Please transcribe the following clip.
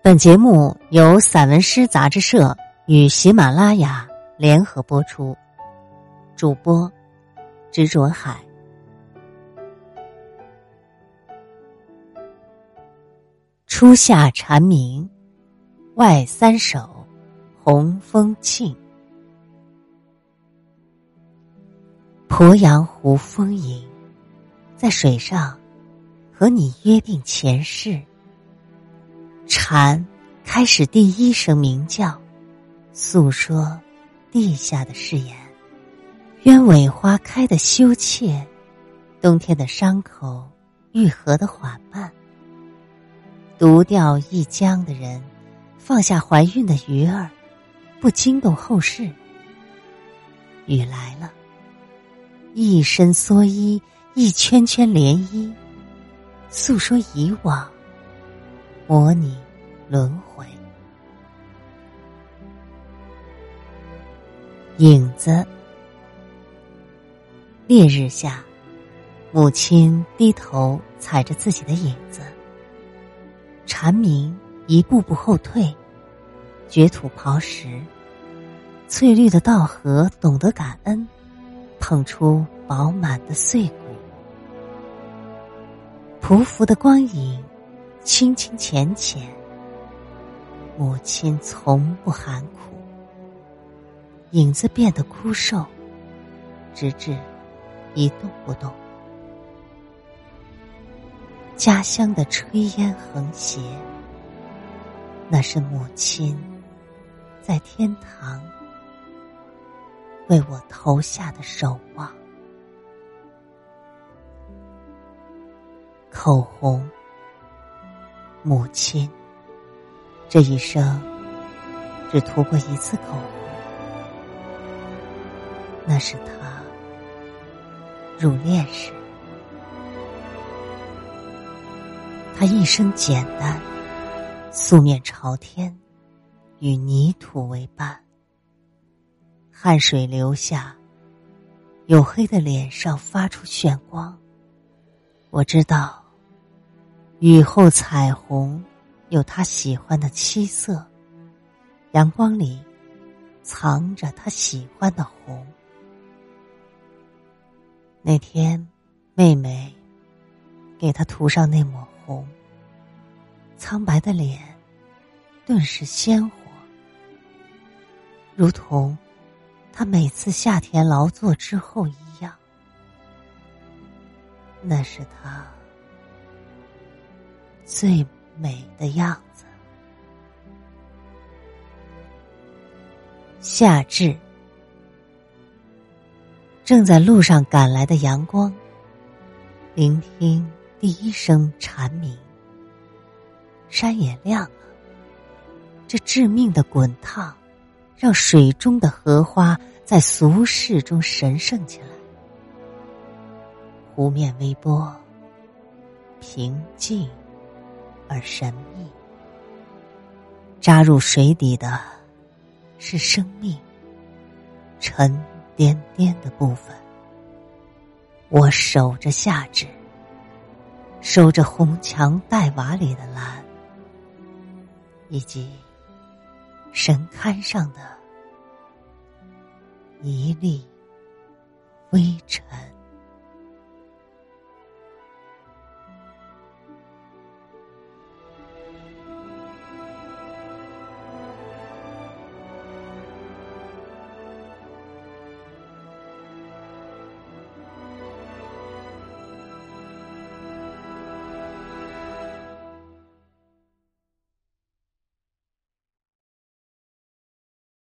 本节目由散文诗杂志社与喜马拉雅联合播出，主播执着海。初夏蝉鸣，外三首，红枫庆。鄱阳湖风吟，在水上，和你约定前世。蝉开始第一声鸣叫，诉说地下的誓言。鸢尾花开的羞怯，冬天的伤口愈合的缓慢。独钓一江的人，放下怀孕的鱼儿，不惊动后世。雨来了，一身蓑衣，一圈圈涟漪，诉说以往。模拟轮回，影子。烈日下，母亲低头踩着自己的影子。蝉鸣一步步后退，掘土刨食。翠绿的稻禾懂得感恩，捧出饱满的碎骨。匍匐的光影。清清浅浅，母亲从不喊苦。影子变得枯瘦，直至一动不动。家乡的炊烟横斜，那是母亲在天堂为我投下的守望。口红。母亲，这一生只涂过一次口红，那是他入殓时。他一生简单，素面朝天，与泥土为伴。汗水流下，黝黑的脸上发出炫光。我知道。雨后彩虹，有他喜欢的七色。阳光里，藏着他喜欢的红。那天，妹妹给他涂上那抹红，苍白的脸顿时鲜活，如同他每次下田劳作之后一样。那是他。最美的样子。夏至，正在路上赶来的阳光，聆听第一声蝉鸣。山也亮了，这致命的滚烫，让水中的荷花在俗世中神圣起来。湖面微波，平静。而神秘，扎入水底的，是生命沉甸甸的部分。我守着夏至，守着红墙黛瓦里的蓝，以及神龛上的一粒微尘。